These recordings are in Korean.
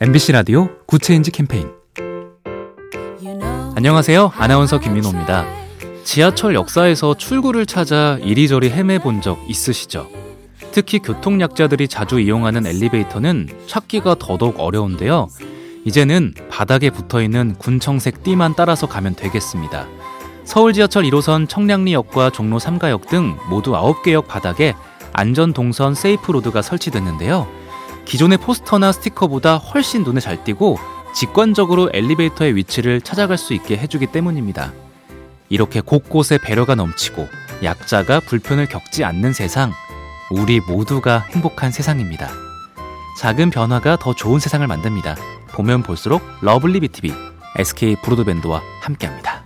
MBC 라디오 Good Change 캠페인 안녕하세요. 아나운서 김민호입니다. 지하철 역사에서 출구를 찾아 이리저리 헤매본 적 있으시죠? 특히 교통약자들이 자주 이용하는 엘리베이터는 찾기가 더더욱 어려운데요. 이제는 바닥에 붙어 있는 군청색 띠만 따라서 가면 되겠습니다. 서울 지하철 1호선 청량리역과 종로 3가역 등 모두 9개 역 바닥에 안전 동선 Safe Road가 설치됐는데요. 기존의 포스터나 스티커보다 훨씬 눈에 잘 띄고 직관적으로 엘리베이터의 위치를 찾아갈 수 있게 해주기 때문입니다. 이렇게 곳곳에 배려가 넘치고 약자가 불편을 겪지 않는 세상, 우리 모두가 행복한 세상입니다. 작은 변화가 더 좋은 세상을 만듭니다. 보면 볼수록 lovely B tv SK 브로드밴드와 함께합니다.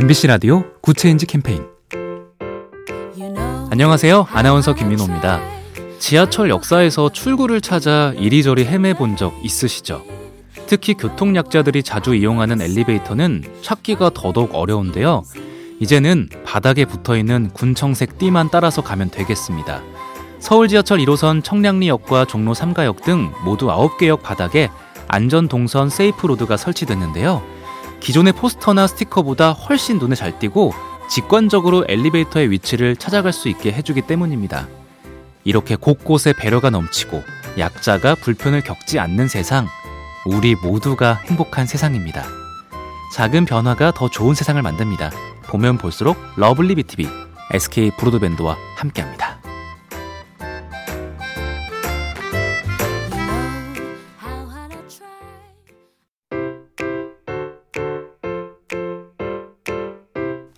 MBC 라디오 Good Change 캠페인 안녕하세요. 아나운서 김민호입니다. 지하철 역사에서 출구를 찾아 이리저리 헤매본 적 있으시죠? 특히 교통약자들이 자주 이용하는 엘리베이터는 찾기가 더더욱 어려운데요. 이제는 바닥에 붙어 있는 군청색 띠만 따라서 가면 되겠습니다. 서울 지하철 1호선 청량리역과 종로 3가역 등 모두 9개 역 바닥에 안전 동선 Safe Road가 설치됐는데요. 기존의 포스터나 스티커보다 훨씬 눈에 잘 띄고 직관적으로 엘리베이터의 위치를 찾아갈 수 있게 해주기 때문입니다. 이렇게 곳곳에 배려가 넘치고 약자가 불편을 겪지 않는 세상, 우리 모두가 행복한 세상입니다. 작은 변화가 더 좋은 세상을 만듭니다. 보면 볼수록 lovely B tv SK 브로드밴드와 함께합니다.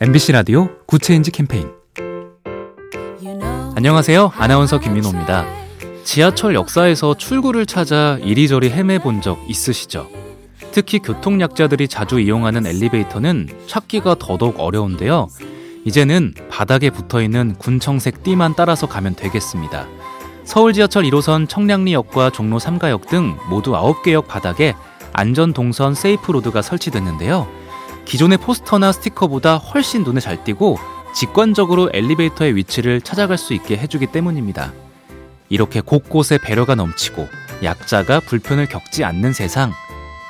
MBC 라디오 Good Change 캠페인 안녕하세요. 아나운서 김민호입니다. 지하철 역사에서 출구를 찾아 이리저리 헤매본 적 있으시죠? 특히 교통약자들이 자주 이용하는 엘리베이터는 찾기가 더더욱 어려운데요. 이제는 바닥에 붙어 있는 군청색 띠만 따라서 가면 되겠습니다. 서울 지하철 1호선 청량리역과 종로 3가역 등 모두 9개 역 바닥에 안전 동선 Safe Road가 설치됐는데요. 기존의 포스터나 스티커보다 훨씬 눈에 잘 띄고 직관적으로 엘리베이터의 위치를 찾아갈 수 있게 해주기 때문입니다. 이렇게 곳곳에 배려가 넘치고 약자가 불편을 겪지 않는 세상,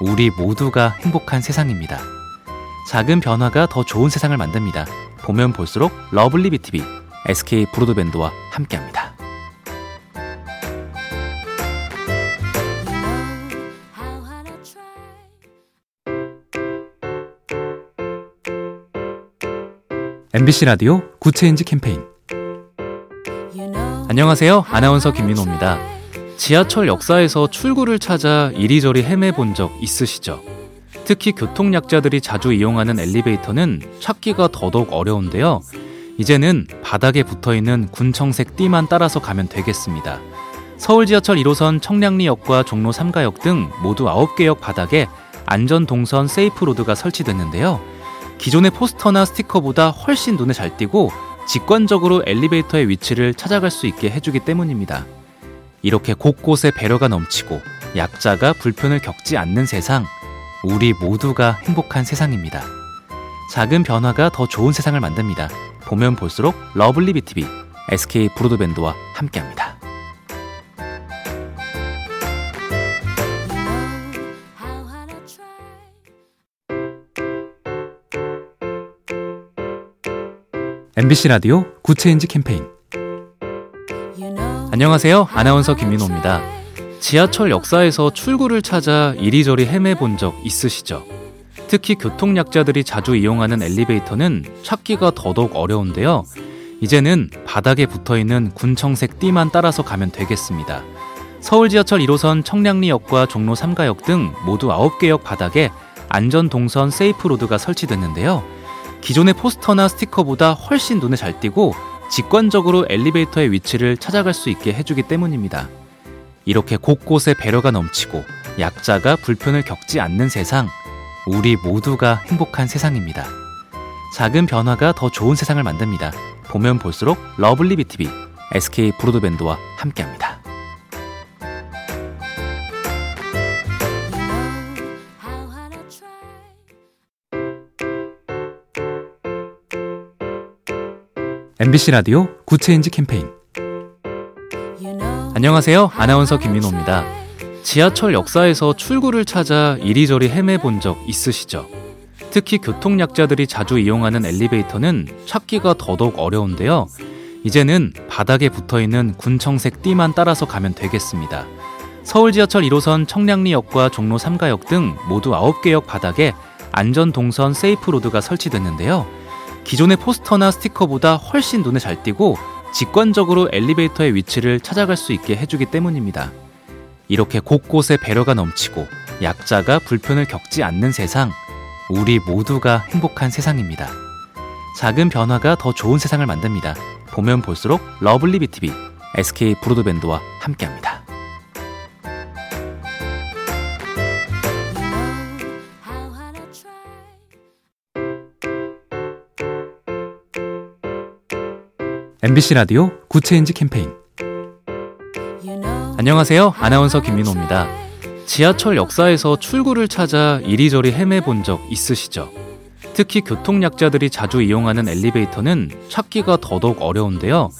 우리 모두가 행복한 세상입니다. 작은 변화가 더 좋은 세상을 만듭니다. 보면 볼수록 lovely B tv SK 브로드밴드와 함께합니다. MBC 라디오 Good Change 캠페인 안녕하세요. 아나운서 김민호입니다. 지하철 역사에서 출구를 찾아 이리저리 헤매본 적 있으시죠? 특히 교통약자들이 자주 이용하는 엘리베이터는 찾기가 더더욱 어려운데요. 이제는 바닥에 붙어 있는 군청색 띠만 따라서 가면 되겠습니다. 서울 지하철 1호선 청량리역과 종로 3가역 등 모두 9개 역 바닥에 안전 동선 Safe Road가 설치됐는데요. 기존의 포스터나 스티커보다 훨씬 눈에 잘 띄고 직관적으로 엘리베이터의 위치를 찾아갈 수 있게 해주기 때문입니다. 이렇게 곳곳에 배려가 넘치고 약자가 불편을 겪지 않는 세상, 우리 모두가 행복한 세상입니다. 작은 변화가 더 좋은 세상을 만듭니다. 보면 볼수록 lovely B tv SK 브로드밴드와 함께합니다. MBC 라디오 Good Change 캠페인 안녕하세요. 아나운서 김민호입니다. 지하철 역사에서 출구를 찾아 이리저리 헤매본 적 있으시죠? 특히 교통약자들이 자주 이용하는 엘리베이터는 찾기가 더더욱 어려운데요. 이제는 바닥에 붙어 있는 군청색 띠만 따라서 가면 되겠습니다. 서울 지하철 1호선 청량리역과 종로 3가역 등 모두 9개 역 바닥에 안전 동선 Safe Road가 설치됐는데요. 기존의 포스터나 스티커보다 훨씬 눈에 잘 띄고 직관적으로 엘리베이터의 위치를 찾아갈 수 있게 해주기 때문입니다. 이렇게 곳곳에 배려가 넘치고 약자가 불편을 겪지 않는 세상, 우리 모두가 행복한 세상입니다. 작은 변화가 더 좋은 세상을 만듭니다. 보면 볼수록 lovely B tv SK 브로드밴드와 함께합니다. MBC 라디오 Good Change 캠페인 안녕하세요. 아나운서 김민호입니다. 지하철 역사에서 출구를 찾아 이리저리 헤매 본 적 있으시죠? 특히 교통약자들이 자주 이용하는 엘리베이터는 찾기가 더더욱 어려운데요. 이제는 바닥에 붙어 있는 군청색 띠만 따라서 가면 되겠습니다. 서울 지하철 1호선 청량리역과 종로 3가역 등 모두 9개 역 바닥에 안전 동선 Safe Road가 설치됐는데요. 기존의 포스터나 스티커보다 훨씬 눈에 잘 띄고 직관적으로 엘리베이터의 위치를 찾아갈 수 있게 해주기 때문입니다. 이렇게 곳곳에 배려가 넘치고 약자가 불편을 겪지 않는 세상, 우리 모두가 행복한 세상입니다. 작은 변화가 더 좋은 세상을 만듭니다. 보면 볼수록 lovely B tv SK 브로드밴드와 함께합니다. MBC 라디오 Good Change 캠페인 안녕하세요. 아나운서 김민호입니다. 지하철 역사에서 출구를 찾아 이리저리 헤매본 적 있으시죠? 특히 교통약자들이 자주 이용하는 엘리베이터는 찾기가 더더욱 어려운데요.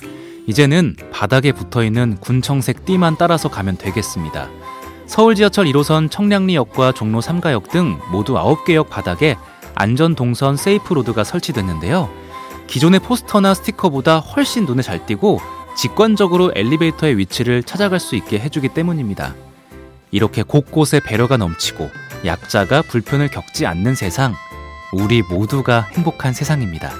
이제는 바닥에 붙어 있는 군청색 띠만 따라서 가면 되겠습니다. 서울 지하철 1호선 청량리역과 종로 3가역 등 모두 9개 역 바닥에 안전 동선 Safe Road가 설치됐는데요. 기존의 포스터나 스티커보다 훨씬 눈에 잘 띄고 직관적으로 엘리베이터의 위치를 찾아갈 수 있게 해주기 때문입니다. 이렇게 곳곳에 배려가 넘치고 약자가 불편을 겪지 않는 세상, 우리 모두가 행복한 세상입니다.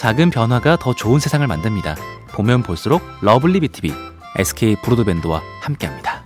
작은 변화가 더 좋은 세상을 만듭니다. 보면 볼수록 lovely B tv SK 브로드밴드와 함께합니다.